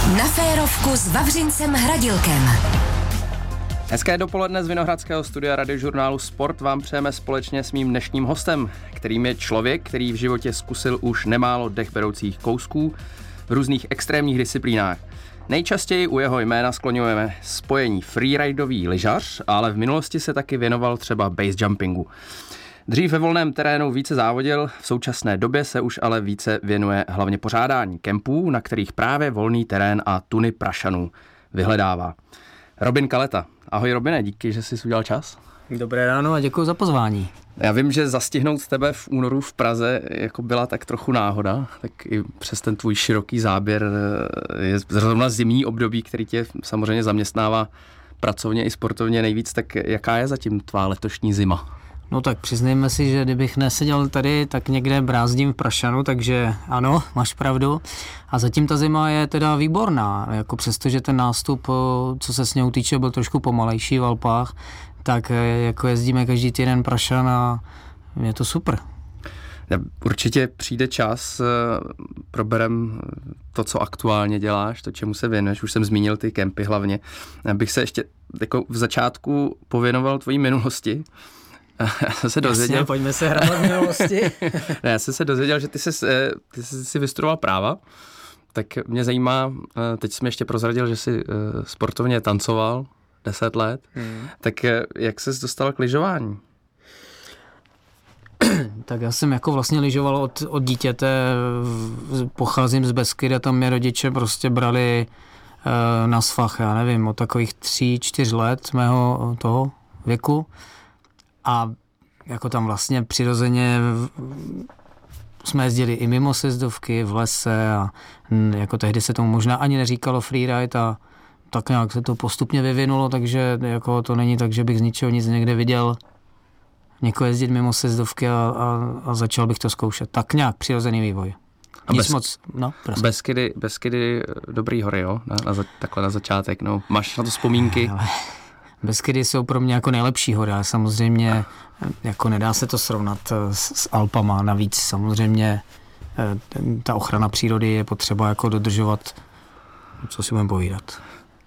Na férovku s Vavřincem Hradilkem. Hezké dopoledne z Vinohradského studia radiožurnálu Sport vám přejeme společně s mým dnešním hostem, kterým je člověk, který v životě zkusil už nemálo dechberoucích kousků v různých extrémních disciplínách. Nejčastěji u jeho jména skloňujeme spojení freeridový lyžař, ale v minulosti se taky věnoval třeba base jumpingu. Dřív ve volném terénu více závodil, v současné době se už ale více věnuje hlavně pořádání kempů, na kterých právě volný terén a tuny prašanů vyhledává. Robin Kaleta. Ahoj Robine, díky, že jsi udělal čas. Dobré ráno a děkuji za pozvání. Já vím, že zastihnout tebe v únoru v Praze jako byla tak trochu náhoda, tak i přes ten tvůj široký záběr eh, je zrovna zimní období, který tě samozřejmě zaměstnává pracovně i sportovně nejvíc, tak jaká je zatím tvá letošní zima? No tak přiznejme si, že kdybych neseděl tady, tak někde brázdím v Prašanu, takže ano, máš pravdu. A zatím ta zima je teda výborná, jako přestože ten nástup, co se s něj týče, byl trošku pomalejší v Alpách, tak e, jako jezdíme každý týden Prašan a je to super. Určitě přijde čas, e, proberem to, co aktuálně děláš, to, čemu se věnuješ. Už jsem zmínil ty kempy hlavně. Bych se ještě jako v začátku pověnoval tvojí minulosti. já jsem se dozvěděl... Jasně, pojďme se hrát v minulosti. ne, já jsem se dozvěděl, že ty jsi, eh, ty jsi si vystudoval práva, tak mě zajímá, eh, teď jsi mi ještě prozradil, že jsi eh, sportovně tancoval 10 let, hmm. tak jak jsi dostal k lyžování? tak já jsem jako vlastně lyžoval od, od dítěte, pocházím z Beskydy, tam mě rodiče prostě brali na svach, já nevím, od takových tří, čtyř let mého toho věku a jako tam vlastně přirozeně jsme jezdili i mimo sezdovky v lese a jako tehdy se tomu možná ani neříkalo freeride a tak nějak se to postupně vyvinulo, takže jako to není tak, že bych z ničeho nic někde viděl někoho jezdit mimo sezdovky a, a, a začal bych to zkoušet. Tak nějak přirozený vývoj. A Nic bez, moc, no, prosím. Beskydy, Beskydy, dobrý hory, jo? Na, na, takhle na začátek, no. Máš na to vzpomínky? Beskydy jsou pro mě jako nejlepší hora. Samozřejmě jako nedá se to srovnat eh, s, s Alpama. Navíc samozřejmě eh, ta ochrana přírody je potřeba jako dodržovat, co si budeme povídat.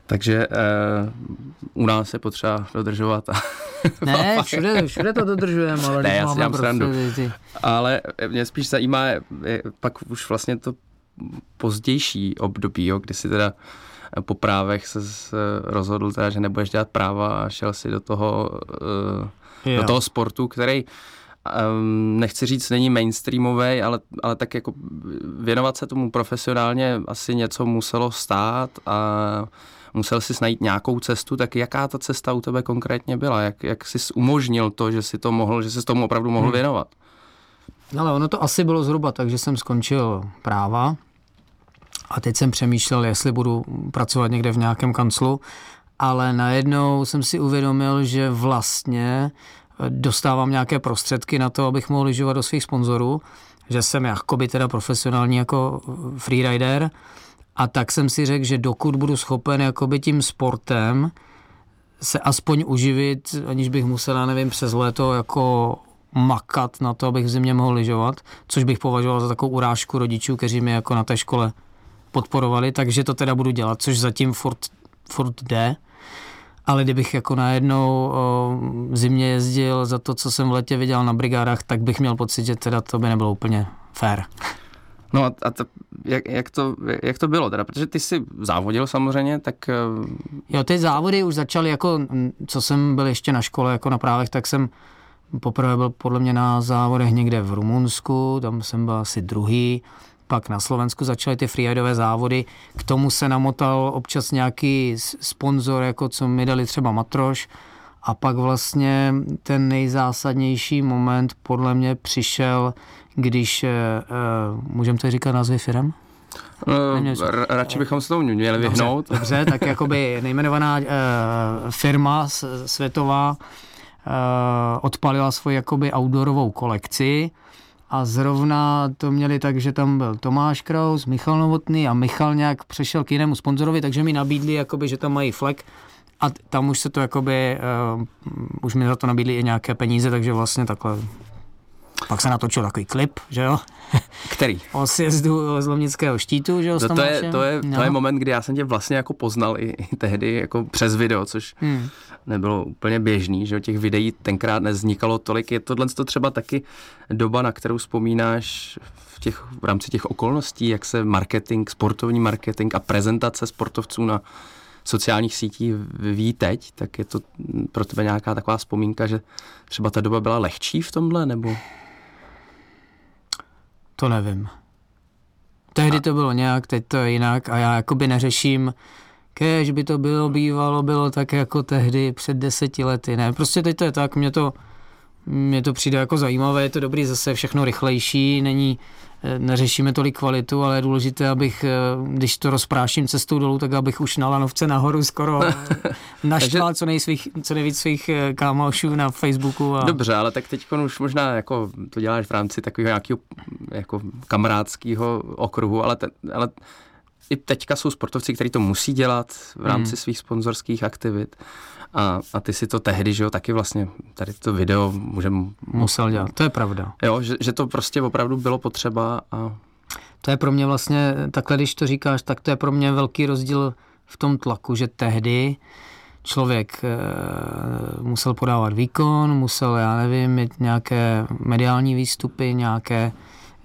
Takže uh, u nás je potřeba dodržovat. ne, všude, všude to dodržujeme, ale ne, já si dělám srandu. Ty... Ale mě spíš zajímá je, je pak už vlastně to pozdější období, jo, kdy si teda po právech se rozhodl teda, že nebudeš dělat práva a šel si do toho, uh, do toho sportu, který um, nechci říct, není mainstreamový, ale, ale tak jako věnovat se tomu profesionálně asi něco muselo stát a musel si najít nějakou cestu, tak jaká ta cesta u tebe konkrétně byla? Jak, jak jsi umožnil to, že si to mohl, že jsi tomu opravdu mohl hmm. věnovat? Ale ono to asi bylo zhruba tak, že jsem skončil práva, a teď jsem přemýšlel, jestli budu pracovat někde v nějakém kanclu, ale najednou jsem si uvědomil, že vlastně eh, dostávám nějaké prostředky na to, abych mohl lyžovat do svých sponzorů, že jsem jakoby teda profesionální jako eh, freerider. A tak jsem si řekl, že dokud budu schopen jakoby tím sportem se aspoň uživit, aniž bych musel, nevím, přes léto jako makat na to, abych v zimě mohl lyžovat, což bych považoval za takovou urážku rodičů, kteří mi jako na té škole podporovali, takže to teda budu dělat, což zatím furt, furt jde. Ale kdybych jako najednou o, zimě jezdil za to, co jsem v letě viděl na brigádách, tak bych měl pocit, že teda to by nebylo úplně fair. No a, a to, jak, jak, to, jak to bylo teda? Protože ty jsi závodil samozřejmě, tak... Eh, jo, ty závody už začaly jako, co jsem byl ještě na škole, jako na právech, tak jsem poprvé byl podle mě na závodech někde v Rumunsku, tam jsem byl asi druhý pak na Slovensku začaly ty freeridové závody, k tomu se namotal občas nějaký sponzor, jako co mi dali třeba Matroš, a pak vlastně ten nejzásadnější moment podle mě přišel, když, uh, můžeme to říkat názvy firm? Uh, radši bychom se tomu měli vyhnout. Dobře, dobře tak jakoby nejmenovaná uh, firma světová uh, odpalila svoji jakoby outdoorovou kolekci a zrovna to měli tak, že tam byl Tomáš Kraus, Michal Novotný a Michal nějak přešel k jinému sponzorovi, takže mi nabídli, jakoby, že tam mají flek a tam už se to jakoby, uh, už mi za to nabídli i nějaké peníze, takže vlastně takhle Pak se natočil takový klip, že jo? Který? o sjezdu z Lomnického štítu, že jo? No to, je, to, je, to je moment, kdy já jsem tě vlastně jako poznal i, i tehdy jako přes video, což hmm. Nebylo úplně běžný, že? Těch videí tenkrát neznikalo tolik. Je tohle to třeba taky doba, na kterou vzpomínáš v, těch, v rámci těch okolností, jak se marketing, sportovní marketing a prezentace sportovců na sociálních sítích ví teď, tak je to pro tebe nějaká taková vzpomínka, že třeba ta doba byla lehčí v tomhle, nebo? To nevím. Tehdy a... to bylo nějak, teď to je jinak a já jakoby neřeším, kež by to bylo bývalo, bylo tak jako tehdy před deseti lety. Ne, prostě teď to je tak, mě to, mně to přijde jako zajímavé, je to dobrý zase všechno rychlejší, není, neřešíme tolik kvalitu, ale je důležité, abych, eh, když to rozpráším cestou dolů, tak abych už na lanovce nahoru skoro naštval co, nejsvých, co nejvíc svých eh, kámošů na Facebooku. A... Dobře, ale tak teď už možná jako to děláš v rámci takového nějakého jako kamarádského okruhu, ale, te, ale i teďka jsou sportovci, kteří to musí dělat v rámci hmm. svých sponzorských aktivit. A, a ty si to tehdy, že jo, taky vlastně tady to video můžem... Musel dělat, to je pravda. Jo, že, že to prostě opravdu bylo potřeba a... To je pro mě vlastně, takhle když to říkáš, tak to je pro mě velký rozdíl v tom tlaku, že tehdy člověk e, musel podávat výkon, musel, já nevím, mít nějaké mediální výstupy, nějaké,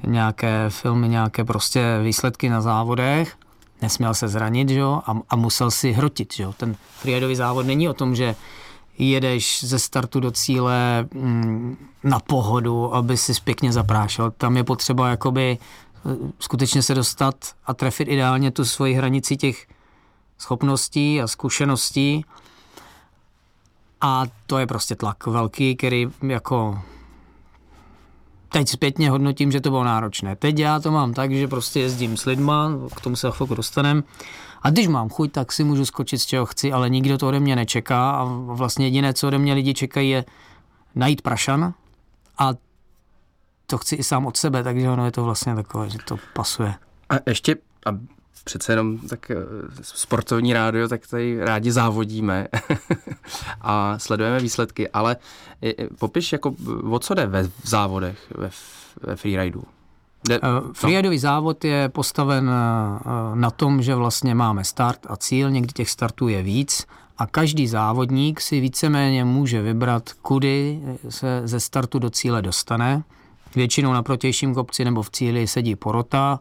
nějaké filmy, nějaké prostě výsledky na závodech nesměl se zranit, že jo, a, a musel si hrotit, že jo. Ten freeridový závod není o tom, že jedeš ze startu do cíle mm, na pohodu, aby si pěkně zaprášel. Tam je potřeba jakoby eh, skutečně se dostat a trefit ideálně tu svoji hranici těch schopností a zkušeností. A to je prostě tlak velký, který jako teď zpětně hodnotím, že to bylo náročné. Teď já to mám tak, že prostě jezdím s lidma, k tomu se chvilku dostanem. A když mám chuť, tak si můžu skočit z čeho chci, ale nikdo to ode mě nečeká a vlastně jediné, co ode mě lidi čekají, je najít prašan a to chci i sám od sebe, takže ono je to vlastně takové, že to pasuje. A ještě, a přece jenom tak eh, sportovní rádio, tak tady rádi závodíme a sledujeme výsledky, ale popiš, jako, o co jde ve závodech, ve, ve freeridu? De, uh, freeridový no. závod je postaven na tom, že vlastně máme start a cíl, někdy těch startů je víc a každý závodník si víceméně může vybrat, kudy se ze startu do cíle dostane. Většinou na protějším kopci nebo v cíli sedí porota,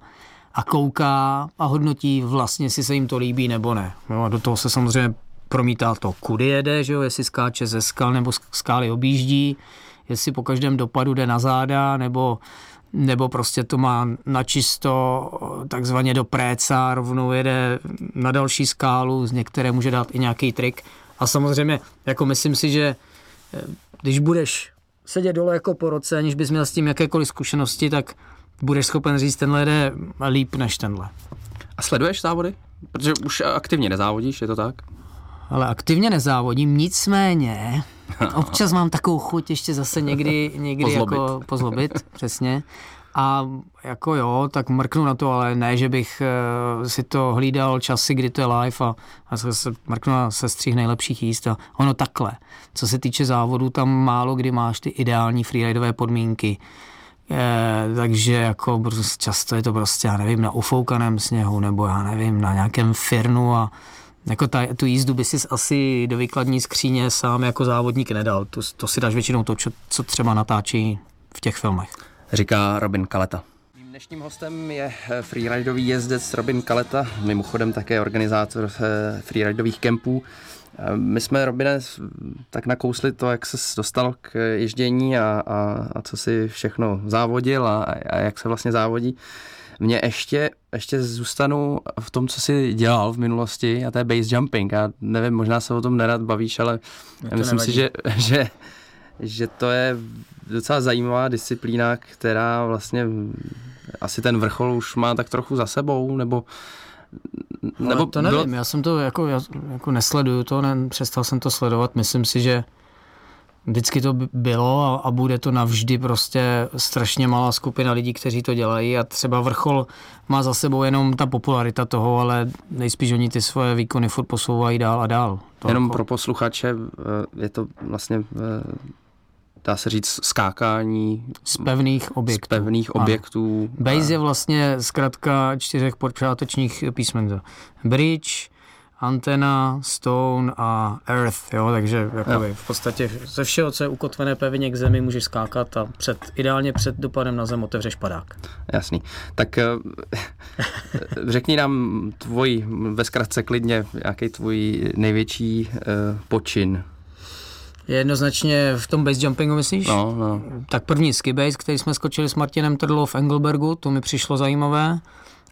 a kouká a hodnotí vlastně, jestli se jim to líbí nebo ne. Jo, a do toho se samozřejmě promítá to, kudy jede, že jo, jestli skáče ze skal nebo skály objíždí, jestli po každém dopadu jde na záda, nebo, nebo prostě to má načisto takzvaně do préca, rovnou jede na další skálu, z některé může dát i nějaký trik. A samozřejmě, jako myslím si, že eh, když budeš sedět dole jako po roce, aniž bys měl s tím jakékoliv zkušenosti, tak budeš schopen říct, tenhle jde líp než tenhle. A sleduješ závody? Protože už aktivně nezávodíš, je to tak? Ale aktivně nezávodím, nicméně občas mám takovou chuť ještě zase někdy, někdy pozlobit. jako pozlobit, přesně. A jako jo, tak mrknu na to, ale ne, že bych uh, si to hlídal časy, kdy to je live a, a se, se mrknu na sestřih nejlepších jíst a ono takhle. Co se týče závodu, tam málo kdy máš ty ideální freeridové podmínky. Je, takže jako často je to prostě, já nevím, na ufoukaném sněhu, nebo já nevím, na nějakém firnu a jako ta, tu jízdu by si asi do výkladní skříně sám jako závodník nedal. To, to si dáš většinou to, čo, co třeba natáčí v těch filmech. Říká Robin Kaleta. Dnešním hostem je freeridový jezdec Robin Kaleta, mimochodem také organizátor eh, freeridových kempů. My jsme, Robine, tak nakousli to, jak se dostal k ježdění a, a, a co si všechno závodil a, a jak se vlastně závodí. Mě ještě, ještě zůstanu v tom, co jsi dělal v minulosti a to je base jumping. Já nevím, možná se o tom nerad bavíš, ale myslím nevadí. si, že, že, že to je docela zajímavá disciplína, která vlastně asi ten vrchol už má tak trochu za sebou, nebo nebo to nevím, bylo... já jsem to jako, já, jako nesleduju to, ne, přestal jsem to sledovat, myslím si, že vždycky to bylo a, a bude to navždy prostě strašně malá skupina lidí, kteří to dělají a třeba vrchol má za sebou jenom ta popularita toho, ale nejspíš oni ty svoje výkony furt posouvají dál a dál. To jenom jako... pro posluchače, eh, je to vlastně eh, dá se říct, skákání z pevných objektů. z pevných Ano. objektů. Base je vlastně zkrátka čtyřech počátečních písmen. Bridge, antena, stone a earth, jo, takže jakoby, v podstatě ze všeho, co je ukotvené pevně k zemi, můžeš skákat a před, ideálně před dopadem na zem otevřeš padák. Jasný. Tak eh, řekni nám tvůj, ve zkratce klidně, jaký tvůj největší uh, počin. Je jednoznačně v tom base jumpingu, myslíš? No, no. Tak první ski base, který jsme skočili s Martinem Trdlou v Engelbergu, to mi přišlo zajímavé.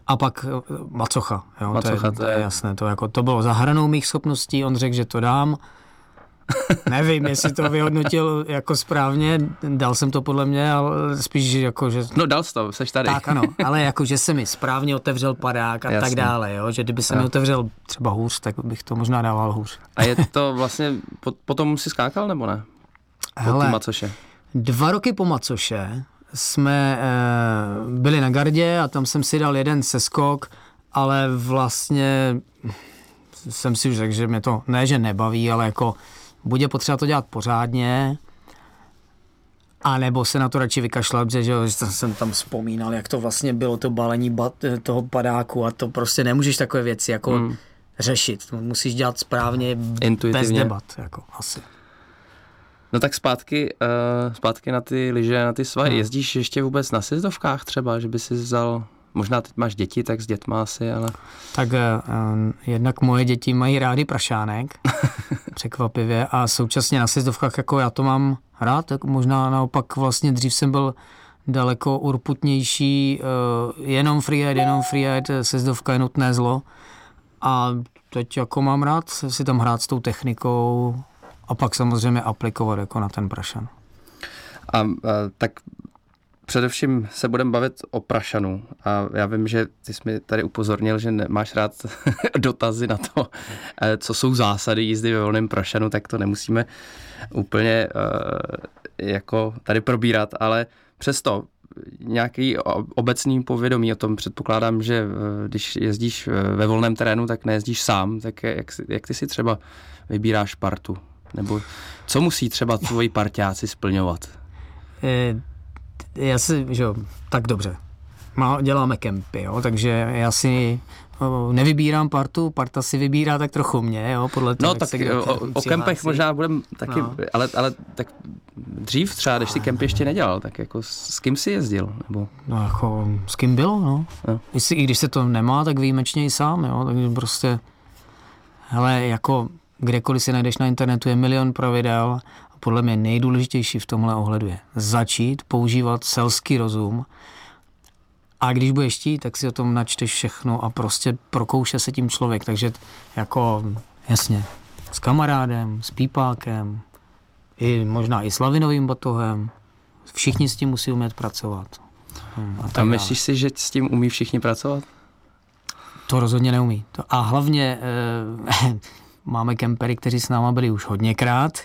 A pak eh, Macocha, jo, Macocha, to, je, to je jasné, to, jako, to bylo za hranou mých schopností, on řekl, že to dám. Nevím, jestli to vyhodnotil jako správně, dal jsem to podle mě, ale spíš jako, že... No dal jsi to, seš tady. Tak ano, ale jako, že se mi správně otevřel padák a Jasně. tak dále, jo? že kdyby se mi otevřel třeba hůř, tak bych to možná dával hůř. A je to vlastně, po, potom si skákal nebo ne? Po Hele, Macoše. Dva roky po Macoše jsme e, byli na gardě a tam jsem si dal jeden seskok, ale vlastně jsem si už řekl, že mě to ne, že nebaví, ale jako bude potřeba to dělat pořádně, a nebo se na to radši vykašlat, že, že jsem tam vzpomínal, jak to vlastně bylo to balení bat, toho padáku a to prostě nemůžeš takové věci jako hmm. řešit. To musíš dělat správně bez Intuitivně. debat, jako asi. No tak zpátky, uh, zpátky na ty lyže, na ty svahy. Hmm. Jezdíš ještě vůbec na sjezdovkách třeba, že by si vzal, možná teď máš děti, tak s dětma asi, ale Tak uh, jednak moje děti mají rády prašánek, překvapivě, a současně na sjezdovkách, jako já to mám rád, tak možná naopak vlastně dřív jsem byl daleko urputnější, uh, jenom freeride, jenom freeride, sjezdovka je nutné zlo. A teď jako mám rád si tam hrát s tou technikou a pak samozřejmě aplikovat jako na ten prašan. A, a tak především se budeme bavit o prašanu. A já vím, že ty jsi mi tady upozornil, že máš rád dotazy na to, eh, co jsou zásady jízdy ve volném prašanu, tak to nemusíme úplně uh, jako tady probírat, ale přesto nějaký obecný povědomí o tom předpokládám, že eh, když jezdíš eh, ve volném terénu, tak nejezdíš sám, tak jak, jak ty si třeba vybíráš partu? Nebo co musí třeba tvoji parťáci splňovat? Eh, já si, že jo, tak dobře. Má, děláme kempy, jo, takže já si nevybírám partu, parta si vybírá tak trochu mě, jo, podle toho, No tak se o, o, kempech možná budeme taky, No. ale, ale tak dřív třeba, když si kemp ještě nedělal, tak jako s, kým si jezdil? Nebo, No jako s kým bylo, no. Jo. Jestli, I když se to nemá, tak výjimečně i sám, jo, takže prostě, hele, jako kdekoliv si najdeš na internetu je milion pravidel podle mě nejdůležitější v tomhle ohledu je začít používat selský rozum a když budeš chtít, tak si o tom načteš všechno a prostě prokouše se tím člověk, takže jako jasně, s kamarádem, s pípákem, i možná i slavinovým batohem, všichni s tím musí umět pracovat. Hmm, a a myslíš si, že s tím umí všichni pracovat? To rozhodně neumí. To, a hlavně e, máme kempery, kteří s náma byli už hodněkrát.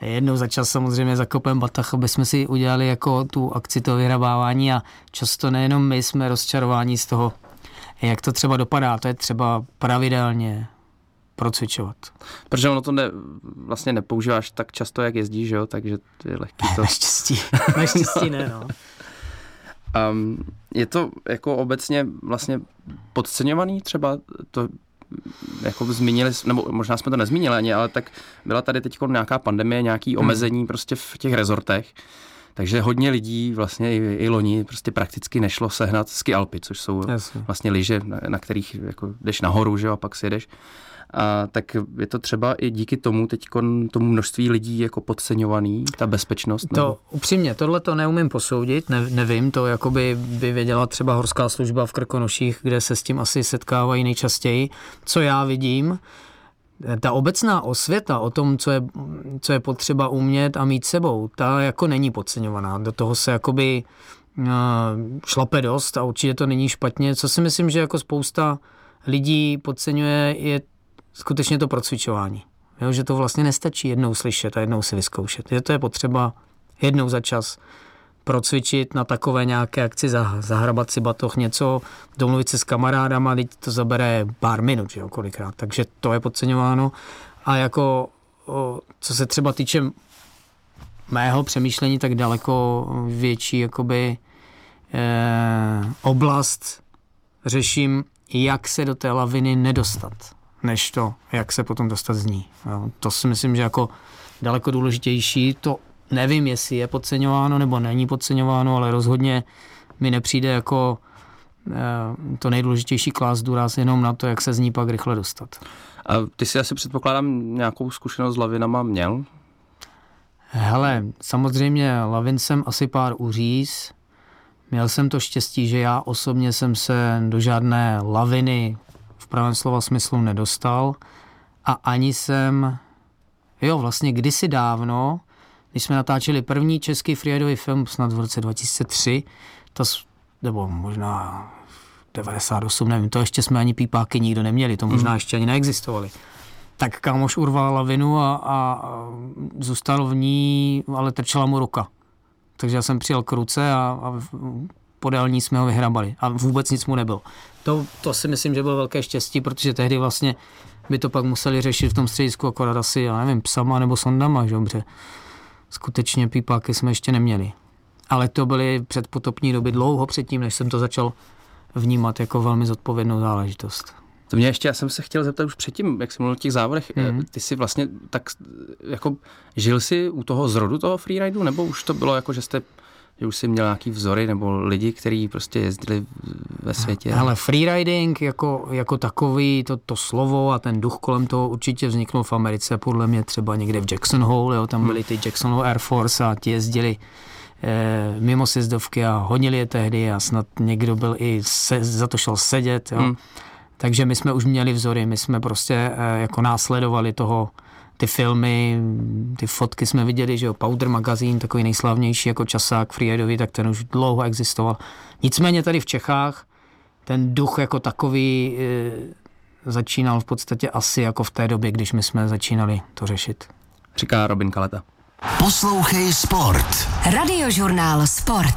Jednou za čas samozřejmě zakopem batach, aby jsme si udělali jako tu akci toho vyhrabávání a často nejenom my jsme rozčarováni z toho, jak to třeba dopadá. To je třeba pravidelně procvičovat. Protože ono to ne, vlastně nepoužíváš tak často, jak jezdíš, jo? takže to je lehký to. Naštěstí. Naštěstí ne, no. Um, je to jako obecně vlastně podceňovaný třeba to jako zmínili, nebo možná jsme to nezmínili ani, ale tak byla tady teď nějaká pandemie, nějaký omezení prostě v těch rezortech, takže hodně lidí vlastně i, i loni prostě prakticky nešlo sehnat ski Alpy, což jsou Jasně. vlastně lyže, na, na kterých jako jdeš nahoru, že jo, a pak si jedeš. A tak je to třeba i díky tomu teď tomu množství lidí jako podceňovaný, ta bezpečnost? nebo- To upřímně, tohle to neumím posoudit, ne, nevím, to jakoby by věděla třeba horská služba v Krkonoších, kde se s tím asi setkávají nejčastěji. Co já vidím, ta obecná osvěta o tom, co je, co je potřeba umět a mít sebou, ta jako není podceňovaná. Do toho se jakoby uh, šlape dost a určitě to není špatně. Co si myslím, že jako spousta lidí podceňuje, je skutečně to procvičování. Jo, že to vlastně nestačí jednou slyšet a jednou si vyzkoušet. Že to je potřeba jednou za čas procvičit na takové nějaké akci, zah- zahrabat si batoh něco, domluvit se s kamarádama, teď to zabere pár minut, že jo, kolikrát. Takže to je podceňováno. A jako, co se třeba týče mého přemýšlení tak daleko větší jakoby eh, oblast řeším, jak se do té laviny nedostat, než to, jak se potom dostat z ní. Jo. To si myslím, že jako daleko důležitější. To nevím, jestli je podceňováno nebo není podceňováno, ale rozhodně mi nepřijde jako eh, to nejdůležitější klás důraz jenom na to, jak se z ní pak rychle dostat. A ty si asi předpokládám nějakou zkušenost s lavinama měl? Hele, samozřejmě lavin jsem asi pár uříz. Měl jsem to štěstí, že já osobně jsem se do žádné laviny pravém slova smyslu nedostal a ani jsem, jo vlastně kdysi dávno, když jsme natáčeli první český freeridový film snad v roce 2003, to, nebo možná 98, nevím, to ještě jsme ani pípáky nikdo neměli, to možná mm. ještě ani neexistovali. Tak kámoš urval lavinu a, a zůstal v ní, ale trčela mu ruka. Takže já jsem přijel k ruce a, a podél ní jsme ho vyhrabali a vůbec nic mu nebylo. To, to si myslím, že bylo velké štěstí, protože tehdy vlastně by to pak museli řešit v tom středisku akorát asi, já nevím, psama nebo sondama, že dobře. Skutečně pípáky jsme ještě neměli. Ale to byly předpotopní doby dlouho předtím, než jsem to začal vnímat jako velmi zodpovědnou záležitost. To mě ještě, já jsem se chtěl zeptat už předtím, jak jsi mluvil o těch závodech, mm-hmm. ty jsi vlastně tak jako žil jsi u toho zrodu toho freeridu, nebo už to bylo jako, že jste že už jsi měl nějaký vzory nebo lidi, kteří prostě jezdili ve světě? Ale freeriding jako, jako takový, to, to slovo a ten duch kolem toho určitě vzniknul v Americe, podle mě třeba někde v Jackson Hole, jo, tam hmm. byly ty Jackson Hole Air Force a ti jezdili eh, mimo sjezdovky a honili je tehdy a snad někdo byl i se, za to šel sedět, jo. Hmm. Takže my jsme už měli vzory, my jsme prostě eh, jako následovali toho, ty filmy, ty fotky jsme viděli, že jo, Powder Magazine, takový nejslavnější jako časák freeridovi, tak ten už dlouho existoval. Nicméně tady v Čechách ten duch jako takový e, začínal v podstatě asi jako v té době, když my jsme začínali to řešit. Říká Robin Kaleta. Poslouchej Sport. Radiožurnál Sport.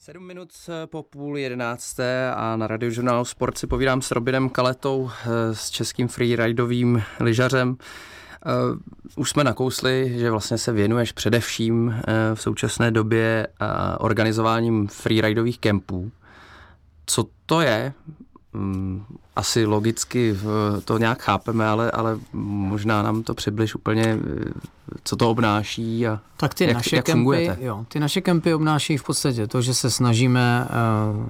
Sedm minut po půl jedenácté a na radiožurnálu Sport si povídám s Robinem Kaletou, eh, s českým freeridovým lyžařem. Uh, už jsme nakousli, že vlastně se věnuješ především uh, v současné době uh, organizováním freeridových kempů. Co to je? Um, asi logicky to nějak chápeme, ale, ale možná nám to přibliž úplně, co to obnáší a tak ty jak, naše jak kempy, fungujete. Jo, ty naše kempy obnáší v podstatě to, že se snažíme uh,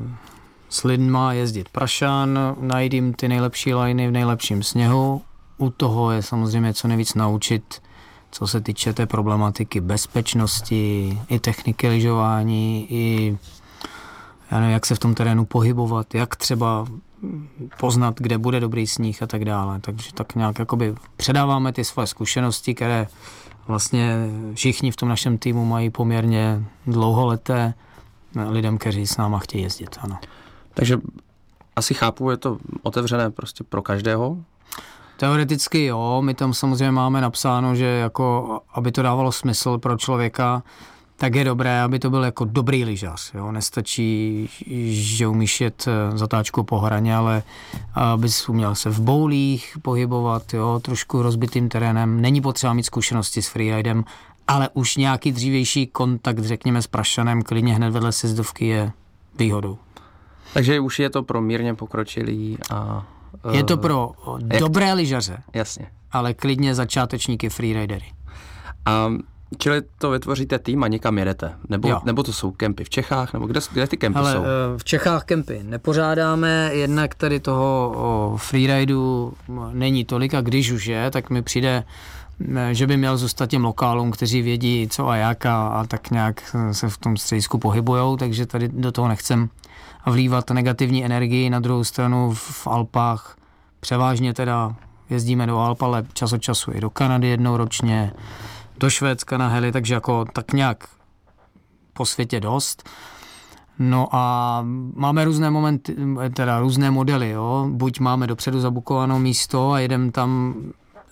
s lidma jezdit prašan, najít jim ty nejlepší liny v nejlepším sněhu, u toho je samozřejmě co nejvíc naučit, co se týče té problematiky bezpečnosti, i techniky lyžování, i já nevím, jak se v tom terénu pohybovat, jak třeba poznat, kde bude dobrý sníh a tak dále. Takže tak nějak jakoby předáváme ty své zkušenosti, které vlastně všichni v tom našem týmu mají poměrně dlouholeté lidem, kteří s náma chtějí jezdit. Ano. Takže asi chápu, je to otevřené prostě pro každého, Teoreticky jo, my tam samozřejmě máme napsáno, že jako, aby to dávalo smysl pro člověka, tak je dobré, aby to byl jako dobrý lyžař. Jo? Nestačí, že umíš jet eh, zatáčku po hraně, ale abys uměl se v boulích pohybovat, jo? trošku rozbitým terénem. Není potřeba mít zkušenosti s freeridem, ale už nějaký dřívější kontakt, řekněme, s prašanem, klidně hned vedle sezdovky je výhodou. Takže už je to pro mírně pokročilý a je to pro jak... dobré lyžaře. Jasně. Ale klidně začátečníky freeridery. A Čili to vytvoříte tým a někam jedete? Nebo, nebo to jsou kempy v Čechách? Nebo kde, kde ty kempy Hele, jsou? Eh, v Čechách kempy nepořádáme, jednak tady toho freeridu není tolik a když už je, tak mi přijde, eh, že by měl zůstat těm lokálům, kteří vědí co a jak a, a tak nějak se v tom středisku pohybujou, takže tady do toho nechcem vlívat negativní energii. Na druhou stranu v Alpách převážně teda jezdíme do Alp, ale čas od času i do Kanady jednou ročně, do Švédska na heli, takže jako tak nějak po světě dost. No a máme různé momenty, teda různé modely, jo. Buď máme dopředu zabukované místo a jedeme tam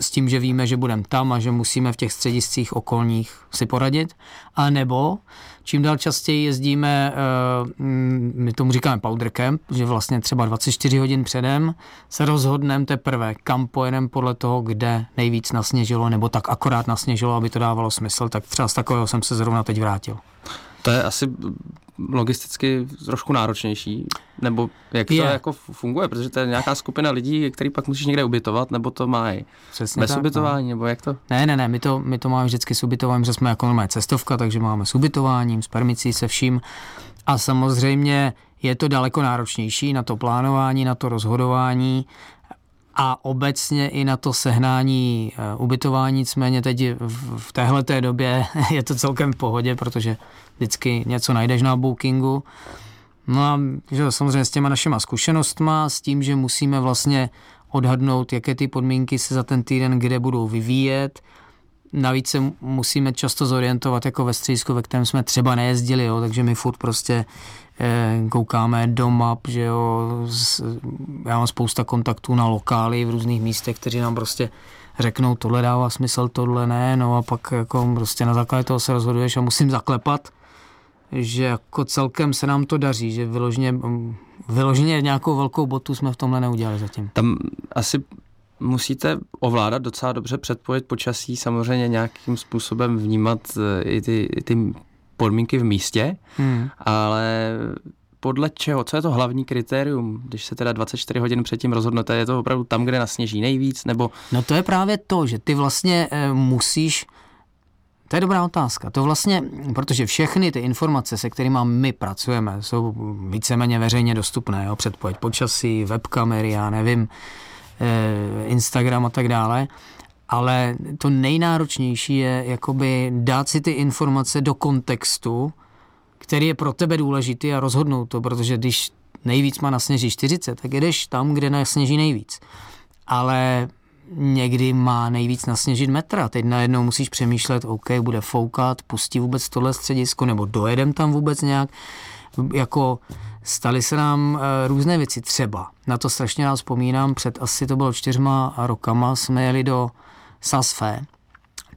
s tím, že víme, že budeme tam a že musíme v těch střediscích okolních si poradit, a nebo čím dál častěji jezdíme, eh, my tomu říkáme powder camp, že vlastně třeba 24 hodin předem se rozhodneme teprve, kam pojedeme podle toho, kde nejvíc nasněžilo, nebo tak akorát nasněžilo, aby to dávalo smysl, tak třeba z takového jsem se zrovna teď vrátil. To je asi logisticky trošku náročnější, nebo jak to je. jako funguje, protože to je nějaká skupina lidí, který pak musíš někde ubytovat, nebo to mají Přesně bez tak, ubytování, no. nebo jak to? Ne, ne, ne, my to, my to máme vždycky s ubytováním, že jsme jako normální cestovka, takže máme s ubytováním, s permicí, se vším a samozřejmě je to daleko náročnější na to plánování, na to rozhodování a obecně i na to sehnání eh, ubytování, nicméně teď v, v téhle době je to celkem v pohodě, protože vždycky něco najdeš na bookingu. No a že samozřejmě s těma našima zkušenostma, s tím, že musíme vlastně odhadnout, jaké ty podmínky se za ten týden kde budou vyvíjet. Navíc se musíme často zorientovat jako ve středisku, ve kterém jsme třeba nejezdili, jo, takže my furt prostě eh, koukáme do map, že jo, já mám spousta kontaktů na lokály v různých místech, kteří nám prostě řeknou, tohle dává smysl, tohle ne, no a pak jako prostě na základě toho se rozhoduješ a musím zaklepat, že jako celkem se nám to daří, že vyloženě, vyloženě nějakou velkou botu jsme v tomhle neudělali zatím. Tam asi musíte ovládat docela dobře předpověď počasí, samozřejmě nějakým způsobem vnímat eh, i ty, i ty podmínky v místě, hmm. ale podle čeho, co je to hlavní kritérium, když se teda 24 hodin předtím rozhodnete, je to opravdu tam, kde nasněží nejvíc, nebo... No to je právě to, že ty vlastně e, musíš to je dobrá otázka. To vlastně, protože všechny ty informace, se kterými my pracujeme, jsou víceméně veřejně dostupné. Jo? Předpověď počasí, webkamery, já nevím, eh, Instagram a tak dále. Ale to nejnáročnější je jakoby dát si ty informace do kontextu, který je pro tebe důležitý a rozhodnout to, protože když nejvíc má nasněží 40, tak jedeš tam, kde nasněží nejvíc. Ale někdy má nejvíc nasněžit metra. Teď najednou musíš přemýšlet, OK, bude foukat, pustí vůbec tohle středisko, nebo dojedem tam vůbec nějak. Jako staly se nám e, různé věci. Třeba, na to strašně rád vzpomínám, před asi to bylo čtyřma rokama, jsme jeli do Sasfé.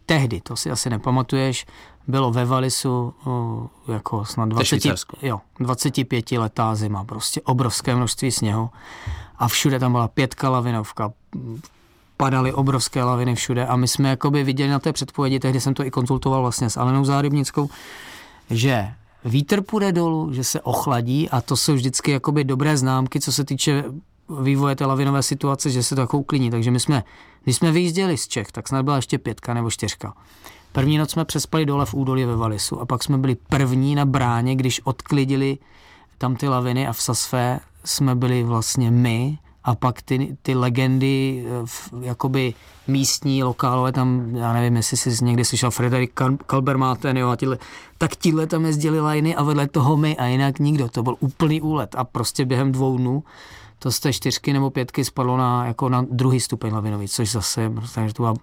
Tehdy, to si asi nepamatuješ, bylo ve Valisu o, jako snad 20, jo, 25 letá zima, prostě obrovské množství sněhu a všude tam byla pětka lavinovka, padaly obrovské laviny všude a my jsme jakoby viděli na té předpovědi, tehdy jsem to i konzultoval vlastně s Alenou Zárybnickou, že vítr půjde dolů, že se ochladí a to jsou vždycky jakoby dobré známky, co se týče vývoje té lavinové situace, že se to jako uklidní. Takže my jsme, když jsme vyjížděli z Čech, tak snad byla ještě pětka nebo čtyřka. První noc jsme přespali dole v údolí ve Valisu a pak jsme byli první na bráně, když odklidili tam ty laviny a v Sasfé jsme byli vlastně my a pak ty, ty legendy, eh, jakoby místní, lokálové, tam, já nevím, jestli jsi někdy slyšel Frederik Kalbermáten, jo, a tyhle, tak tíhle tam jezdili lajny a vedle toho my a jinak nikdo. To byl úplný úlet a prostě během dvou dnů to z té čtyřky nebo pětky spadlo na, jako na druhý stupeň lavinový, což zase, takže to byla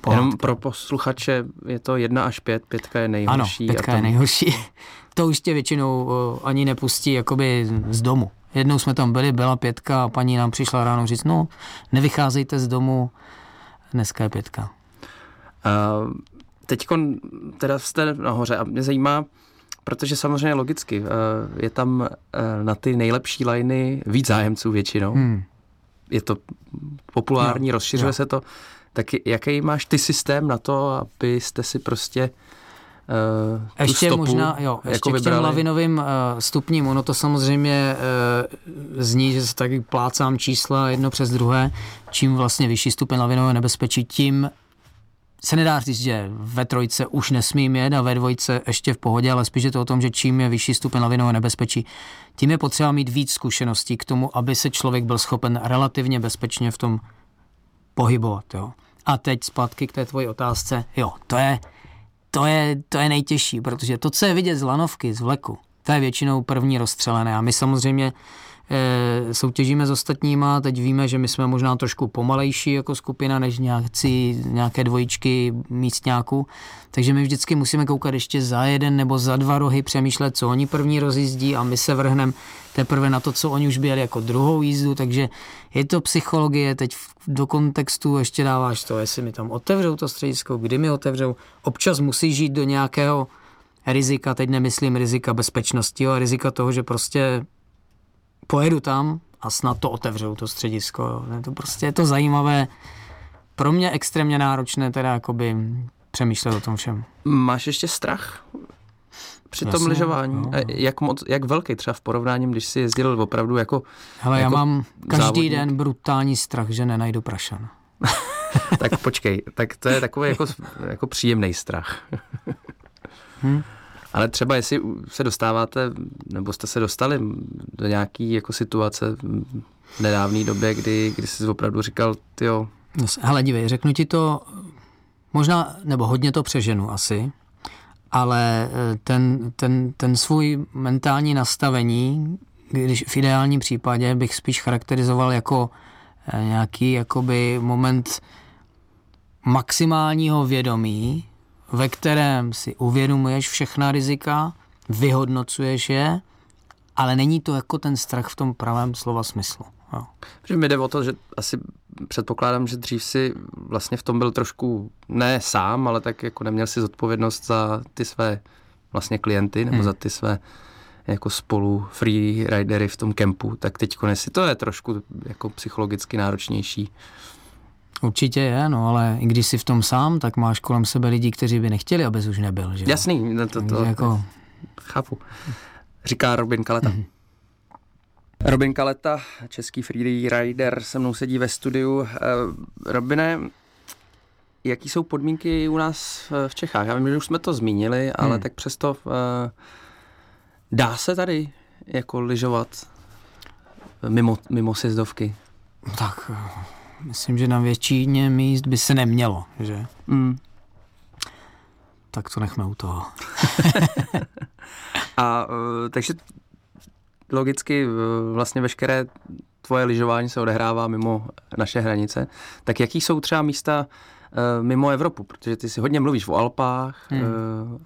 pohádka. Jenom pro posluchače je to jedna až pět, pětka je nejhorší. Ano, pětka tam... je nejhorší. to už tě většinou uh, ani nepustí jakoby z domu. Jednou jsme tam byli, byla pětka a paní nám přišla ráno říct, no, nevycházejte z domu, dneska je pětka. Uh, teď teda jste nahoře a mě zajímá, protože samozřejmě logicky uh, je tam uh, na ty nejlepší liny víc zájemců většinou. Hmm. Je to populární, no, rozšiřuje no. se to. Tak jaký máš ty systém na to, abyste si prostě uh, ještě stopu možná, jo, ještě jako k těm lavinovým uh, stupním, ono to samozřejmě uh, zní, že se taky plácám čísla jedno přes druhé, čím vlastně vyšší stupeň lavinového nebezpečí, tím se nedá říct, že ve trojce už nesmím jet a ve dvojce ještě v pohodě, ale spíš je to o tom, že čím je vyšší stupeň lavinového nebezpečí, tím je potřeba mít víc zkušeností k tomu, aby se člověk byl schopen relativně bezpečně v tom pohybovat. Jo. A teď zpátky k té tvoji otázce. Jo, to je, to je, to je nejtěžší, protože to, co je vidět z lanovky, z vleku, to je většinou první rozstřelené. A my samozřejmě soutěžíme s ostatníma, teď víme, že my jsme možná trošku pomalejší jako skupina než nějakci, nějaké dvojičky místňáků, takže my vždycky musíme koukat ještě za jeden nebo za dva rohy, přemýšlet, co oni první rozjízdí a my se vrhneme teprve na to, co oni už byli jako druhou jízdu, takže je to psychologie, teď do kontextu ještě dáváš to, jestli mi tam otevřou to středisko, kdy mi otevřou, občas musí žít do nějakého rizika, teď nemyslím rizika bezpečnosti, ale rizika toho, že prostě pojedu tam a snad to otevřou, to středisko. Je to prostě je to zajímavé, pro mě extrémně náročné teda jakoby přemýšlet o tom všem. Máš ještě strach při tom Jasně, lyžování? No. Jak, moc, jak velký třeba v porovnání, když jsi jezdil opravdu jako Hele, jako já mám každý závodník? den brutální strach, že nenajdu prašan. tak počkej, tak to je takový jako, jako příjemný strach. hm? Ale třeba jestli se dostáváte, nebo jste se dostali do nějaký jako situace v nedávné době, kdy, kdy jsi opravdu říkal, jo. Hele, dívej, řeknu ti to, možná, nebo hodně to přeženu asi, ale eh, ten, ten, ten svůj mentální nastavení, když v ideálním případě bych spíš charakterizoval jako eh, nějaký jakoby moment maximálního vědomí, ve kterém si uvědomuješ všechna rizika, vyhodnocuješ je, ale není to jako ten strach v tom pravém slova smyslu. Jo. Protože mi jde o to, že asi předpokládám, že dřív si vlastně v tom byl trošku ne sám, ale tak jako neměl si zodpovědnost za ty své vlastně klienty nebo hmm. za ty své jako spolu free ridery v tom kempu, tak teď si to je trošku jako psychologicky náročnější. Určitě je, no, ale i když jsi v tom sám, tak máš kolem sebe lidi, kteří by nechtěli, abys už nebyl. Že? Jasný, no to, to, to jako... chápu. Říká Robin Kaleta. Mm-hmm. Robin Kaleta, český freerider, se mnou sedí ve studiu. Uh, Robine, jaký jsou podmínky u nás v Čechách? Já vím, že už jsme to zmínili, ale hmm. tak přesto uh, dá se tady jako lyžovat mimo, mimo sjezdovky? Tak myslím, že na většině míst by se nemělo, že? Mm. Tak to nechme u toho. A uh, takže logicky uh, vlastně veškeré tvoje lyžování se odehrává mimo naše hranice. Tak jaký jsou třeba místa uh, mimo Evropu? Protože ty si hodně mluvíš o Alpách, hmm. uh,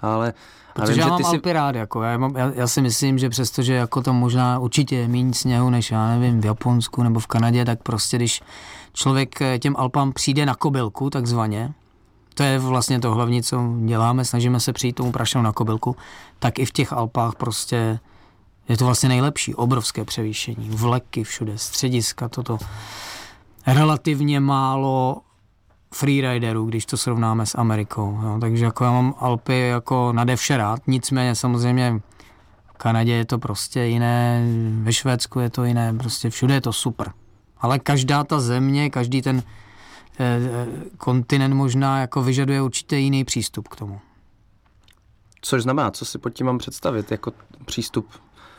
ale... Protože vím, já mám Alpy si... rád, jako, já, mám, já, já, si myslím, že přestože jako to možná určitě je méně sněhu, než já nevím, v Japonsku nebo v Kanadě, tak prostě když člověk eh, těm Alpám přijde na kobylku takzvaně, to je vlastně to hlavní, co děláme, snažíme se přijít tomu prašnou na kobylku, tak i v těch Alpách prostě je to vlastně nejlepší, obrovské převýšení, vleky všude, střediska, toto relativně málo freeriderů, když to srovnáme s Amerikou. Jo. Takže jako já mám Alpy jako nade vše rád, nicméně samozřejmě v Kanadě je to prostě jiné, ve Švédsku je to jiné, prostě všude je to super ale každá ta země, každý ten eh, kontinent možná jako vyžaduje určitě jiný přístup k tomu. Což znamená, co si pod tím mám představit, jako přístup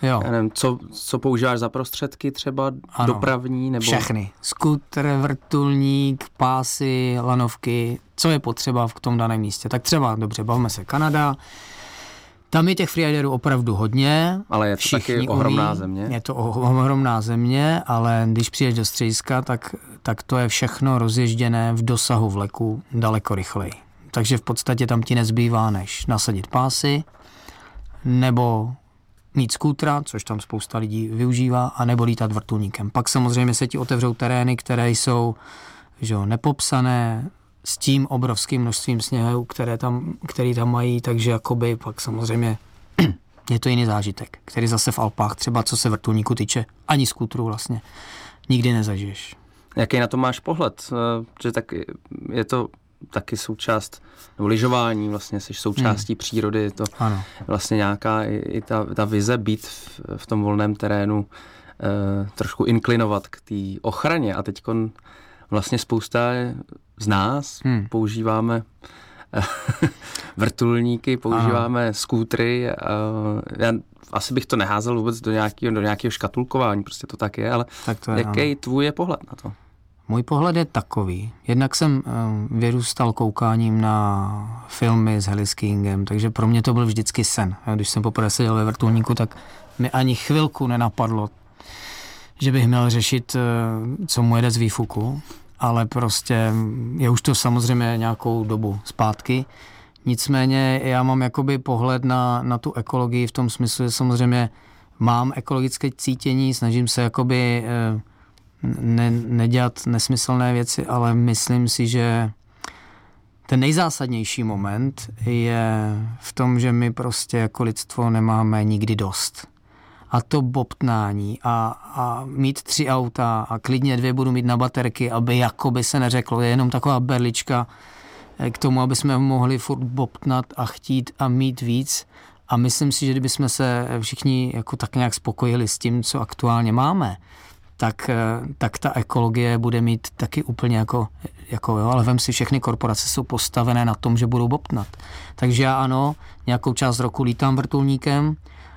Jo. Já nevím, co, co používáš za prostředky třeba ano, dopravní? Nebo... Všechny. Skuter, vrtulník, pásy, lanovky, co je potřeba v tom daném místě. Tak třeba, dobře, bavíme se Kanada, tam je těch freeriderů opravdu hodně. Ale je to taky ohromná umí. země. Je to ohromná země, ale když přijdeš do střediska, tak, tak to je všechno rozježděné v dosahu vleku daleko rychleji. Takže v podstatě tam ti nezbývá, než nasadit pásy, nebo mít skútra, což tam spousta lidí využívá, a nebo lítat vrtulníkem. Pak samozřejmě se ti otevřou terény, které jsou že jo, nepopsané, s tím obrovským množstvím sněhu, které tam, který tam mají, takže jakoby pak samozřejmě je to jiný zážitek, který zase v Alpách, třeba co se vrtulníku tyče, ani skutru vlastně, nikdy nezažiješ. Jaký na to máš pohled? Eh, že tak je to taky součást, nebo lyžování vlastně, jsi součástí hmm. přírody, je to ano. vlastně nějaká i, i ta, ta vize být v, v tom volném terénu, eh, trošku inklinovat k té ochraně a teď vlastně spousta z nás hmm. používáme vrtulníky, používáme Aha. skútry. Já asi bych to neházel vůbec do nějakého, do nějakého škatulkování, prostě to tak je, ale tak to je, jaký ano. tvůj je pohled na to? Můj pohled je takový. Jednak jsem um, vyrůstal koukáním na filmy s Heli Kingem, takže pro mě to byl vždycky sen. Když jsem poprvé seděl ve vrtulníku, tak mi ani chvilku nenapadlo že bych měl řešit, eh, co mu jede z výfuku, ale prostě je už to samozřejmě nějakou dobu zpátky. Nicméně já mám jakoby pohled na, na tu ekologii v tom smyslu, že samozřejmě mám ekologické cítění, snažím se jakoby eh, ne, nedělat nesmyslné věci, ale myslím si, že ten nejzásadnější moment je v tom, že my prostě jako lidstvo nemáme nikdy dost. A to bobtnání a, a mít tři auta a klidně dvě budu mít na baterky, aby jakoby se neřeklo, je jenom taková berlička eh, k tomu, aby jsme mohli furt bobtnat a chtít a mít víc. A myslím si, že kdybychom se všichni jako tak nějak spokojili s tím, co aktuálně máme, tak, eh, tak ta ekologie bude mít taky úplně jako, jako jo, ale vem si, všechny korporace jsou postavené na tom, že budou bobtnat. Takže já ano, nějakou část roku lítám vrtulníkem,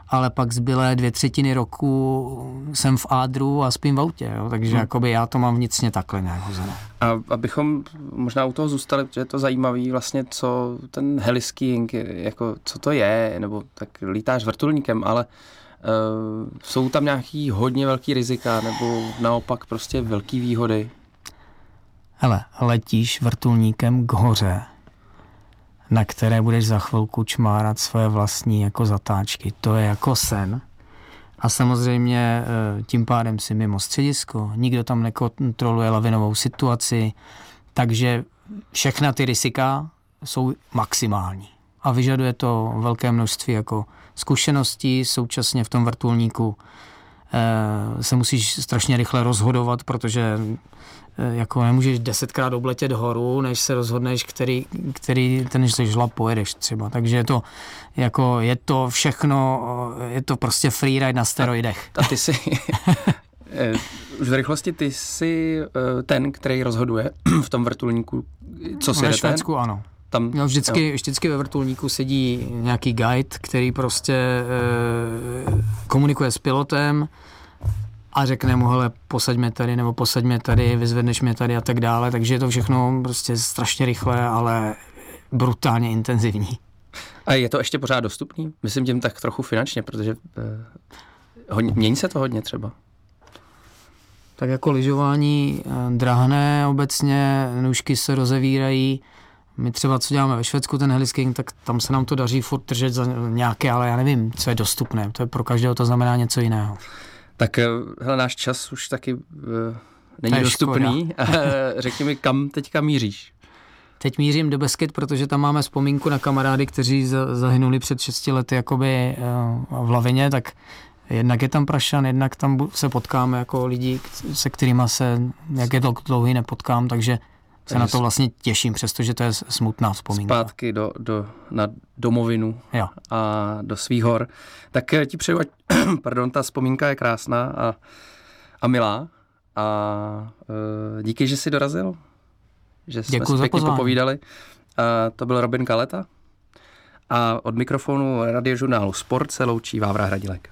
ale pak zbylé dvě třetiny roku jsem v ádru a spím v autě, jo? takže hmm. jakoby já to mám vnitřně takhle nějak hozené. A abychom možná u toho zůstali, že je to zajímavý vlastně, co ten heliskiing, jako co to je, nebo tak lítáš vrtulníkem, ale uh, jsou tam nějaký hodně velký rizika, nebo naopak prostě velký výhody? Hele, letíš vrtulníkem k hoře, na které budeš za chvilku čmárat svoje vlastní jako zatáčky. To je jako sen. A samozřejmě eh, tím pádem si mimo středisko, nikdo tam nekontroluje lavinovou situaci, takže všechna ty rizika jsou maximální. A vyžaduje to velké množství jako zkušeností, současně v tom vrtulníku se musíš strašně rychle rozhodovat, protože Eh, jako nemůžeš desetkrát obletět horu, než se rozhodneš, který, který ten žlab pojedeš třeba. Takže je to, jako, je to všechno, eh, je to prostě freeride na steroidech. A, a ty si, eh, už v rychlosti ty jsi ten, který rozhoduje v tom vrtulníku, co si Ve Švédsku ano. Tam, no, vždycky, jo. vždycky ve vrtulníku sedí nějaký guide, který prostě e, komunikuje s pilotem, a řekne mu, hele, posaďme tady, nebo posaďme tady, vyzvedneš mě tady a tak dále, takže je to všechno prostě strašně rychlé, ale brutálně intenzivní. A je to ještě pořád dostupný? Myslím tím tak trochu finančně, protože eh, hodně, mění se to hodně třeba. Tak jako lyžování eh, drahné obecně, nůžky se rozevírají, my třeba, co děláme ve Švédsku, ten helisking, tak tam se nám to daří furt držet za nějaké, ale já nevím, co je dostupné. To je pro každého to znamená něco jiného. Tak eh, hele, náš čas už taky uh, není dostupný. Řekni mi, kam teďka míříš? Teď mířím do Beskyt, protože tam máme vzpomínku na kamarády, kteří zahynuli před 6 lety jakoby uh, v lavině, tak jednak je tam Prašan, jednak tam se potkáme jako lidi, se kterými se jak je dlouhý nepotkám, takže se Takže na to vlastně těším, přestože to je smutná vzpomínka. Zpátky do, do, na domovinu jo. a do svých hor. Tak ti přeju, ať, pardon, ta vzpomínka je krásná a, a milá. A e, díky, že jsi dorazil. Že jsme Děkuji si pěkně popovídali. A to byl Robin Kaleta. A od mikrofonu radiožurnálu Sport se loučí Vávra Hradilek.